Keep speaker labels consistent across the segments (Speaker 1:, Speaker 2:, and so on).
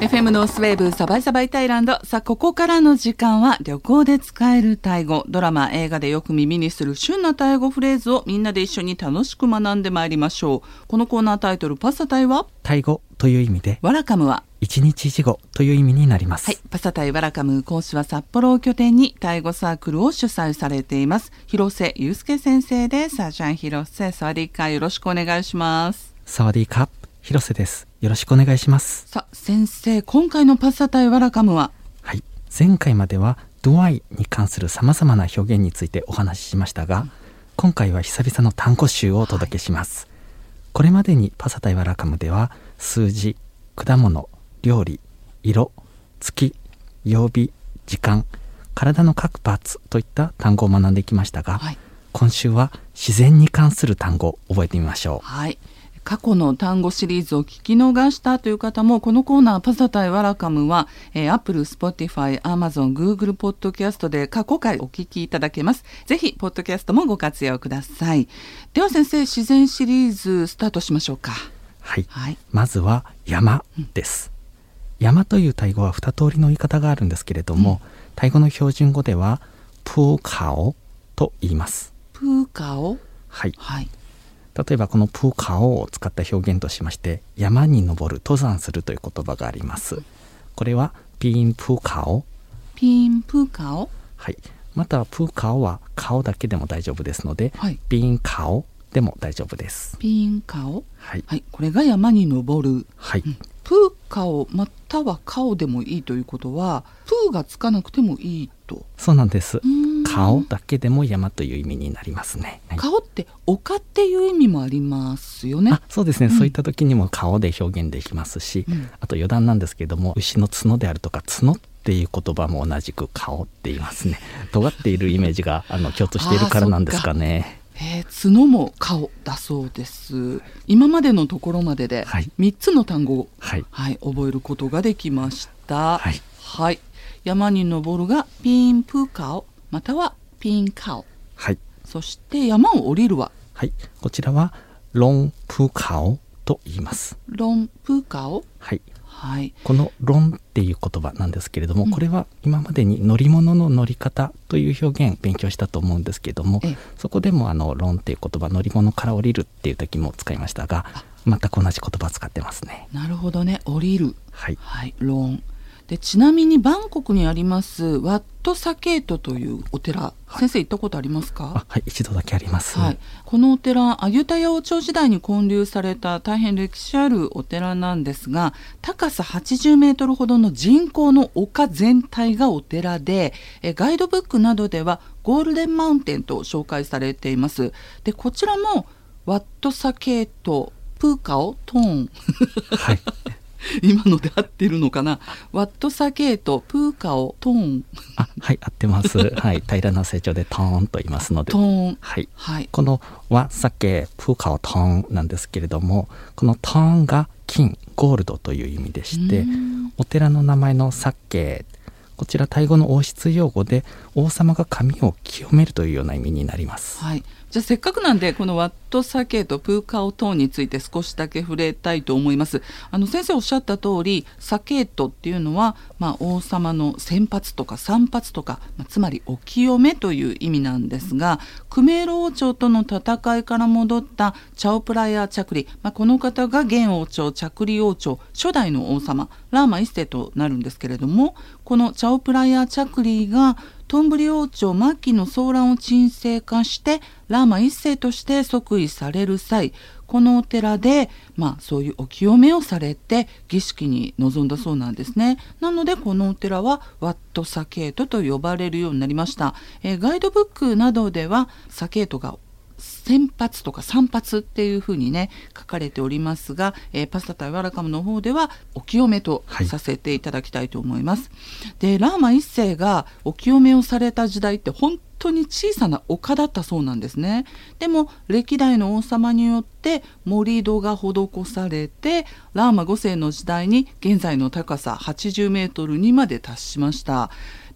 Speaker 1: FM ノースウェーブサバイサバイタイランド。さあここからの時間は旅行で使えるタイ語。ドラマ映画でよく耳にする旬なタイ語フレーズをみんなで一緒に楽しく学んでまいりましょう。このコーナータイトルパサタイは？
Speaker 2: タイ語という意味で。
Speaker 1: ワラカムは？
Speaker 2: 一日一語という意味になります、
Speaker 1: はい、パサタイワラカム講師は札幌を拠点にタイ語サークルを主催されています。広瀬祐介先生です。さあじゃん広瀬サワディーカよろしくお願いします。
Speaker 2: サワディーカ広瀬です。よろしくお願いします。
Speaker 1: さあ先生今回のパサタイワラカムは？
Speaker 2: はい。前回まではドアイに関する様々な表現についてお話ししましたが、今回は久々の単語集をお届けします、これまでにパサタイワラカムでは数字果物料理色月曜日時間体の各パーツといった単語を学んできましたが、
Speaker 1: はい。
Speaker 2: 今週は自然に関する単語を覚えてみましょう。
Speaker 1: はい過去の単語シリーズを聞き逃したという方もこのコーナーパサタイワラカムは、えー、Apple、Spotify、Amazon、Google ポッドキャストで過去回お聞きいただけます。ぜひポッドキャストもご活用ください。では先生自然シリーズスタートしましょうか。
Speaker 2: はい。
Speaker 1: はい。
Speaker 2: まずは山です、山というタイ語は二通りの言い方があるんですけれども、タイ語の標準語ではプーカオと言います。
Speaker 1: プーカオ？
Speaker 2: はい。
Speaker 1: はい
Speaker 2: 例えばこのプーカオを使った表現としまして山に登る登山するという言葉があります。これはピーンプーカオ
Speaker 1: ピンプーカオ
Speaker 2: はい。またはプーカオは顔だけでも大丈夫ですので、
Speaker 1: はい。
Speaker 2: ピーンカオでも大丈夫です。
Speaker 1: ピンカオ？
Speaker 2: はい。
Speaker 1: はい。これが山に登る。
Speaker 2: はい、
Speaker 1: プーカオまたはカオでもいいということはプーがつかなくてもいいと。
Speaker 2: そうなんです。
Speaker 1: うーん
Speaker 2: 顔だけでも山という意味になりますね、はい。
Speaker 1: 顔って丘っていう意味もありますよね。
Speaker 2: あそうですね、
Speaker 1: うん。
Speaker 2: そういった時にも顔で表現できますし、
Speaker 1: うん。
Speaker 2: あと余談なんですけども牛の角であるとか角っていう言葉も同じく顔って言いますね。尖っているイメージがあの共通しているからなんですかね。
Speaker 1: えー角も顔だそうです。今までのところまでで
Speaker 2: はい。
Speaker 1: 3つの単語を、
Speaker 2: はい。
Speaker 1: はい、覚えることができました。
Speaker 2: はい、
Speaker 1: はい。山に登るがピンプーカオまたはピンカオ。
Speaker 2: はい。
Speaker 1: そして山を降りるは。
Speaker 2: はい。こちらはロンプカオと言います。
Speaker 1: ロンプーカオ？
Speaker 2: はい。
Speaker 1: はい。
Speaker 2: この「ロン」っていう言葉なんですけれども、
Speaker 1: うん。
Speaker 2: これは今までに乗り物の乗り方という表現勉強したと思うんですけども
Speaker 1: ええ。
Speaker 2: そこでもあの「ロン」っていう言葉乗り物から降りるっていう時も使いましたが全く同じ言葉を使ってますね。
Speaker 1: なるほどね。降りる。
Speaker 2: はい。
Speaker 1: はい。ローンでちなみにバンコクにありますワットサケートというお寺、先生行ったことありますか？
Speaker 2: あはい一度だけあります、
Speaker 1: はい、このお寺アユタヤ王朝時代に建立された大変歴史あるお寺なんですが高さ80メートルほどの人工の丘全体がお寺でえガイドブックなどではゴールデンマウンテンと紹介されています。でこちらもワットサケートプーカオトーン。
Speaker 2: はい
Speaker 1: 今ので合ってるのかな？ワットサケートプーカオトーン。
Speaker 2: あはい合ってます。はい平らな成長でトーンと言いますので。
Speaker 1: トーン。
Speaker 2: はい。
Speaker 1: はい。
Speaker 2: この和酒プーカオトーンなんですけれどもこのトーンが金ゴールドという意味でして
Speaker 1: うん。
Speaker 2: お寺の名前の酒こちらタイ語の王室用語で王様が髪を清めるというような意味になります。
Speaker 1: はい、じゃあせっかくなんでこのワットサケとプーカオトーについて少しだけ触れたいと思います。あの先生おっしゃった通りサケートっていうのは、まあ、王様の先発とか散髪とか、まあ、つまりお清めという意味なんですがクメール王朝との戦いから戻ったチャオプラヤーチャクリ、まあ、この方が現王朝チャクリ王朝初代の王様ラーマ一世となるんですけれどもこのチャオプラヤーチャクリーがトンブリ王朝末期の騒乱を沈静化してラーマ一世として即位される際このお寺で、まあ、そういうお清めをされて儀式に臨んだそうなんですね。なのでこのお寺はワットサケートと呼ばれるようになりました、えーガイドブックなどではサケートが先発とか散髪っていうふうにね書かれておりますが、えーパスタ対ワラカムの方ではお清めとさせていただきたいと思います。でラーマ一世がお清めをされた時代って本当に小さな丘だったそうなんですね。でも歴代の王様によって盛り土が施されてラーマ5世の時代に現在の高さ80メートルにまで達しました。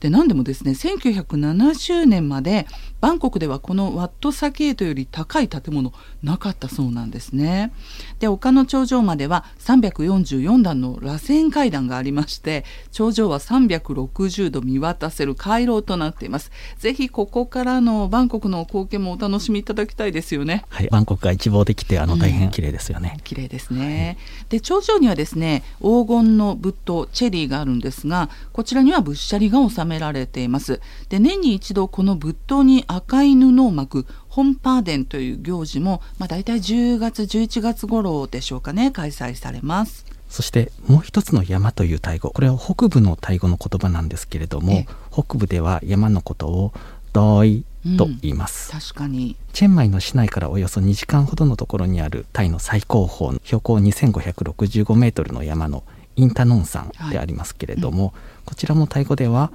Speaker 1: で何でもですね1970年までバンコクではこのワットサケートより高い建物なかったそうなんですね。で丘の頂上までは344段の螺旋階段がありまして頂上は360度見渡せる回廊となっています。ぜひここからのバンコクの光景もお楽しみいただきたいですよね。
Speaker 2: はい、バンコクが一望できてあの大変綺麗ですよね。
Speaker 1: うん、綺麗ですね。はい、で頂上にはですね黄金の仏塔チェリーがあるんですがこちらには仏舎利が収められています。で年に一度この仏塔に赤い布を巻く本パーデンという行事も、まあ、大体10月11月頃でしょうかね開催されます。
Speaker 2: そしてもう一つの山というタイ語これは北部のタイ語の言葉なんですけれども北部では山のことをドイと言います、
Speaker 1: うん、確かに。
Speaker 2: チェンマイの市内からおよそ2時間ほどのところにあるタイの最高峰標高2565メートルの山のインタノン山でありますけれども、はい。うん、こちらもタイ語では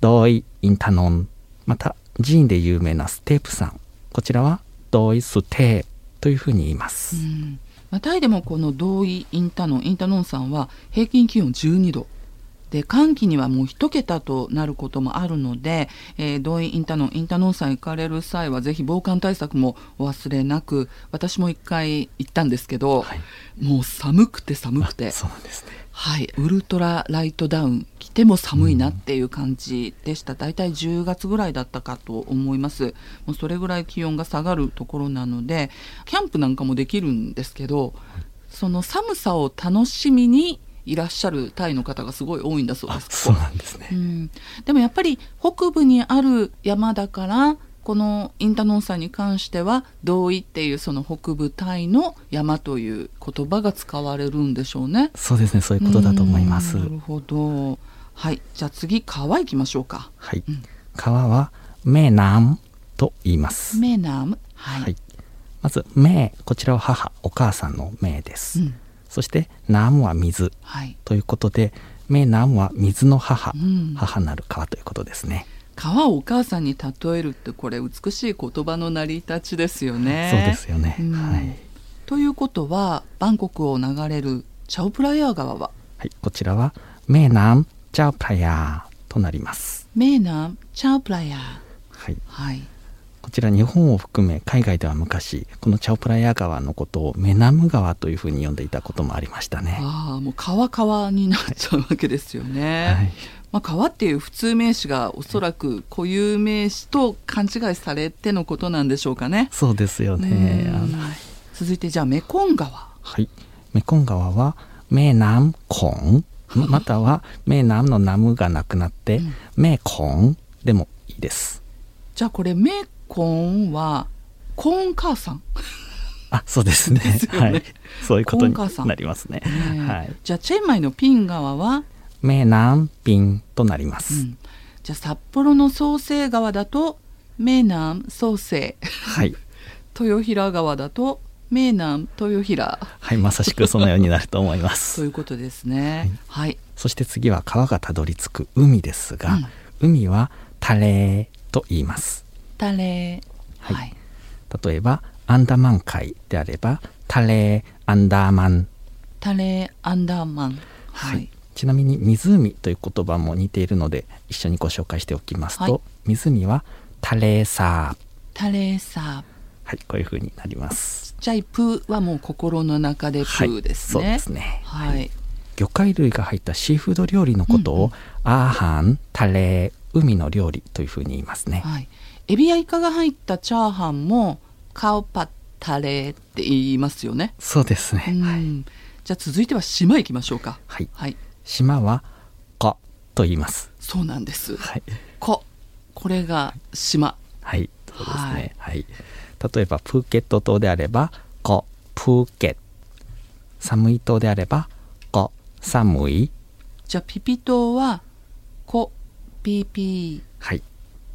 Speaker 2: ドイインタノン。また寺院で有名なステープ山こちらはドイステーというふうに言います、うん。
Speaker 1: まあ、タイでもこのドイインタノンインタノン山は平均気温12度。で寒気にはもう一桁となることもあるので、えー、同意インタノンインタノンさん行かれる際はぜひ防寒対策もお忘れなく私も一回行ったんですけど、はい、もう寒くて寒くて。
Speaker 2: そうなんですね
Speaker 1: はい、ウルトラライトダウン着ても寒いなっていう感じでした、うん、大体10月ぐらいだったかと思います。もうそれぐらい気温が下がるところなのでキャンプなんかもできるんですけど、その寒さを楽しみにいらっしゃるタイの方がすごい多いんだそうです。
Speaker 2: そうなんですね、
Speaker 1: うん、でもやっぱり北部にある山だからこのインタノンさんに関しては同意っていうその北部タイの山という言葉が使われるんでしょうね。
Speaker 2: そうですねそういうことだと思います。
Speaker 1: なるほど。はいじゃあ次川行きましょうか。
Speaker 2: はい、うん、川はメナムと言います。
Speaker 1: メナムはい、はい、
Speaker 2: まずメこちらは母お母さんのメです。うんそしてナムは水、はい、ということでメナムは水の母、うん、母なる川ということですね。
Speaker 1: 川をお母さんに例えるってこれ美しい言葉の成り立ちですよね。
Speaker 2: そうですよね、うん、はい、
Speaker 1: ということはバンコクを流れるチャオプラヤー川は、
Speaker 2: はい、こちらはメナムチャオプラヤーとなります。
Speaker 1: メナムチャオプラヤー。
Speaker 2: はい、はいこちら日本を含め海外では昔このチャオプラヤ川のことをメナム川というふうに呼んでいたこともありましたね。
Speaker 1: ああもう川川になっちゃうわけですよね、はい、まあ、川っていう普通名詞がおそらく固有名詞と勘違いされてのことなんでしょうかね。
Speaker 2: そうですよね、はい、
Speaker 1: 続いてじゃあメコン川。
Speaker 2: はいメコン川はメナムコン？またはメナムのナムがなくなって、うん、メコンでもいいです。
Speaker 1: じゃあこれメコーンはコーン母さん。
Speaker 2: あそうですね。ね、はい、そういうことになりますね、ね、はい、
Speaker 1: じゃあチェンマイのピン川は？
Speaker 2: メナンピンとなります、うん、
Speaker 1: じゃあ札幌の創生川だとメナン創生。
Speaker 2: はい。
Speaker 1: 豊平川だとメナン豊平。
Speaker 2: はいまさしくそのようになると思います。
Speaker 1: そういうことですね、はい、はい、
Speaker 2: そして次は川がたどり着く海ですが、うん、海はタレと言います
Speaker 1: タレ。
Speaker 2: はい、はい、例えばアンダマン海であればタレアンダーマン。
Speaker 1: タレアンダーマン。
Speaker 2: はい、はい、ちなみに湖という言葉も似ているので一緒にご紹介しておきますと、はい、湖はタレーサー。
Speaker 1: タレーサー。
Speaker 2: はいこういう風になります。
Speaker 1: ちっちゃいプーはもう心の中でプーですね、
Speaker 2: そうですね。はい、魚介類が入ったシーフード料理のことを、うんうん、アーハンタレ海の料理というふうに言いますね、はい、
Speaker 1: エビやイカが入ったチャーハンもカオパッタレって言いますよね。
Speaker 2: そうですね、はい、
Speaker 1: じゃあ続いては島行きましょうか。
Speaker 2: はい、はい、島はコと言います。
Speaker 1: そうなんです。
Speaker 2: はい。
Speaker 1: コこれが島。
Speaker 2: はい。そうですね。はい、例えばプーケット島であればコプーケッ寒い島であればコ寒い？
Speaker 1: じゃあピピ島はコピーピー。
Speaker 2: はい。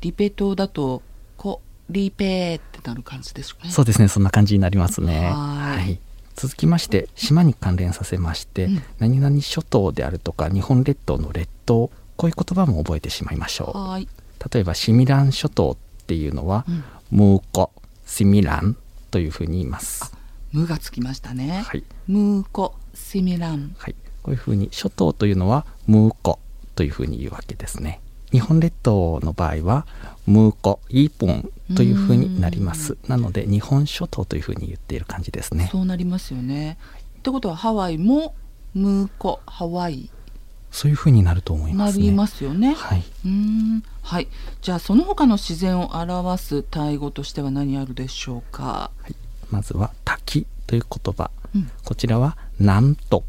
Speaker 1: リペ島だとコリペってなる感じですね。
Speaker 2: そうですね。そんな感じになりますね。はい。続きまして島に関連させまして、うん、何々諸島であるとか日本列島の列島こういう言葉も覚えてしまいましょう。はい。例えばシミラン諸島っていうのは、うん、ムーコシミランというふうに言います。
Speaker 1: 無がつきましたね。はい。ムーコシミラン。
Speaker 2: はいこういうふうに諸島というのはムーコというふうに言うわけですね。日本列島の場合はムーコイーポンというふうになります。なので日本諸島というふうに言っている感じですね。
Speaker 1: そうなりますよね、ってことはハワイもムーコハワイ。
Speaker 2: そういうふうになると思います
Speaker 1: なりますよね。
Speaker 2: はい。
Speaker 1: うん。はい。じゃあその他の自然を表すタイ語としては何あるでしょうか？
Speaker 2: はい、まずは滝という言葉、
Speaker 1: うん。
Speaker 2: こちらは南と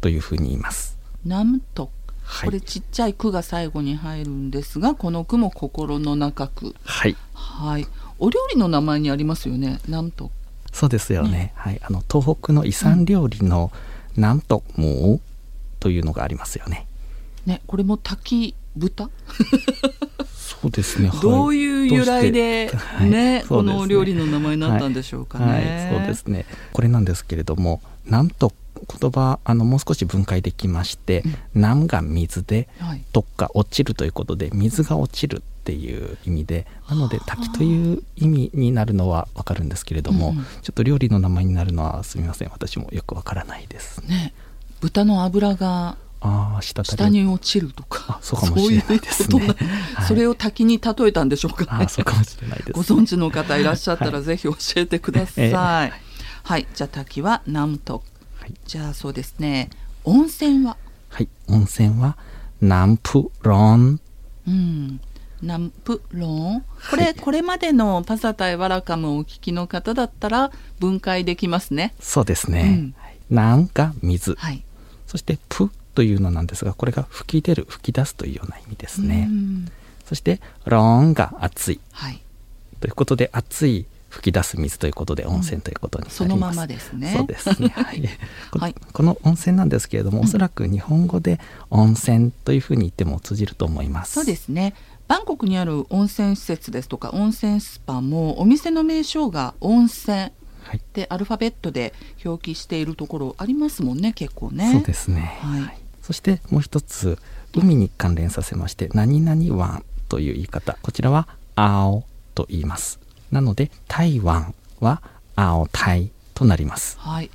Speaker 2: というふうに言います。
Speaker 1: 南と
Speaker 2: はい。
Speaker 1: これちっちゃい「句が最後に入るんですがこの句も心の中句。
Speaker 2: はい。
Speaker 1: はい。お料理の名前にありますよね。南と
Speaker 2: そうですよね、はい、あの東北の遺産料理の南ともというのがありますよね、
Speaker 1: ねこれも滝豚？
Speaker 2: そうですね、はい。
Speaker 1: どういう由来で
Speaker 2: ですね。
Speaker 1: この料理の名前になったんでしょうかね、
Speaker 2: はい、そうですね。これなんですけれどもなんと言葉あのもう少し分解できまして「南、が水で
Speaker 1: はい「
Speaker 2: と」が落ちるということで水が落ちるっていう意味でなので滝という意味になるのはわかるんですけれども、
Speaker 1: うんうん。
Speaker 2: ちょっと料理の名前になるのはすみません私もよくわからないです。
Speaker 1: ね。豚の脂が
Speaker 2: ああ滴り
Speaker 1: 下に落ちるとか
Speaker 2: あそうかもしれないですね。
Speaker 1: そういうことな
Speaker 2: はい。
Speaker 1: それを滝に例えたんでしょうか。ね
Speaker 2: そうかもしれないです
Speaker 1: ご存知の方いらっしゃったらぜひ教えてください。
Speaker 2: ええ。
Speaker 1: はい、じゃあ滝は南と。
Speaker 2: はい。
Speaker 1: じゃあそうですね。温泉は、
Speaker 2: はい。温泉は南プロン。
Speaker 1: うん、南プロン？これ、
Speaker 2: はい。
Speaker 1: これまでのパサタイワラカムをお聞きの方だったら分解できますね。
Speaker 2: そうですね、
Speaker 1: うん。
Speaker 2: はい。南が水。
Speaker 1: はい。
Speaker 2: そしてプというのなんですがこれが吹き出る吹き出すというような意味ですね、
Speaker 1: うん。
Speaker 2: そしてロンが熱い。
Speaker 1: はい。
Speaker 2: ということで熱い吹き出す水ということで温泉ということになります、
Speaker 1: そのままですね。
Speaker 2: そうですね、はい。こ
Speaker 1: はい。
Speaker 2: この温泉なんですけれども、おそらく日本語で温泉というふうに言っても通じると思います。
Speaker 1: そうですね。バンコクにある温泉施設ですとか温泉スパもお店の名称が温泉
Speaker 2: はい、
Speaker 1: でアルファベットで表記しているところありますもんね結構ね。
Speaker 2: そうですね、
Speaker 1: はい。
Speaker 2: そしてもう一つ海に関連させまして何々湾という言い方。こちらは青と言いますなので台湾は青台となります。
Speaker 1: はい、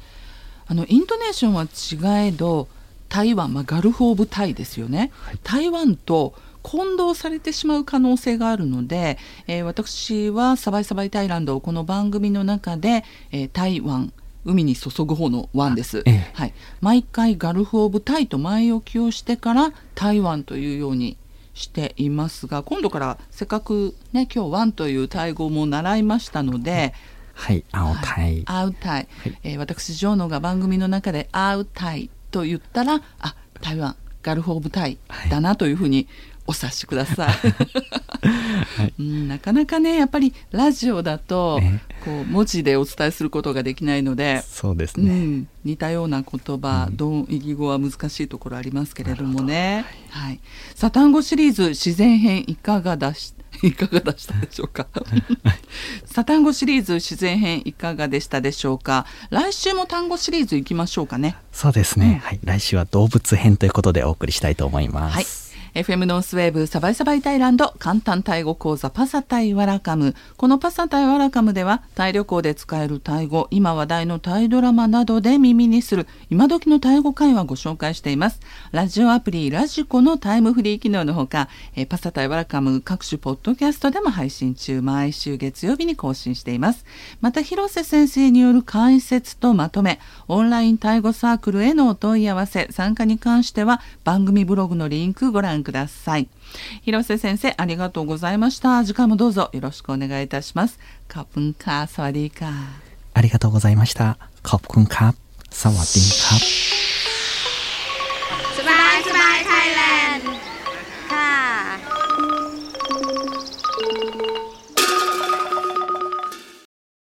Speaker 1: あのイントネーションは違えど台湾、まあ、ガルフ・オブ・タイですよね、台湾と混同されてしまう可能性があるので、えー私はサバイサバイタイランドをこの番組の中で、えー台湾海に注ぐ方の湾です、
Speaker 2: ええ。
Speaker 1: はい、毎回ガルフ・オブ・タイと前置きをしてから台湾というようにしていますが今度からせっかくね今日湾というタイ語も習いましたので、
Speaker 2: はい青台、
Speaker 1: アウタイ、えー私ジョーノが番組の中でアウタイと言ったらあ台湾ガルフ・オブ・タイだなというふうにお察しください、うん、なかなかねやっぱりラジオだと
Speaker 2: ね
Speaker 1: こう文字でお伝えすることができないので、
Speaker 2: そうですね、
Speaker 1: うん、似たような言葉、同意義語は難しいところありますけれどもね。はい。さあ単語シリーズ自然編いかがだし いかがでしたでしょうか？さあ単語シリーズ自然編いかがでしたでしょうか？来週も単語シリーズいきましょうかね。
Speaker 2: そうですね、はい来週は動物編ということでお送りしたいと思います、
Speaker 1: はい。FM ノースウェーブサバイサバイタイランド簡単タイ語講座パサタイワラカム。このパサタイワラカムではタイ旅行で使えるタイ語今話題のタイドラマなどで耳にする今時のタイ語会話をご紹介しています。ラジオアプリラジコのタイムフリー機能のほかえパサタイワラカム各種ポッドキャストでも配信中。毎週月曜日に更新しています。また広瀬先生による解説とまとめオンラインタイ語サークルへのお問い合わせ参加に関しては番組ブログのリンクご覧ください。広瀬先生ありがとうございました。次回もどうぞよろしくお願いいたします。カプンカーサワディーカー。
Speaker 2: ありがとうございました。
Speaker 3: カプンカーサワディーカ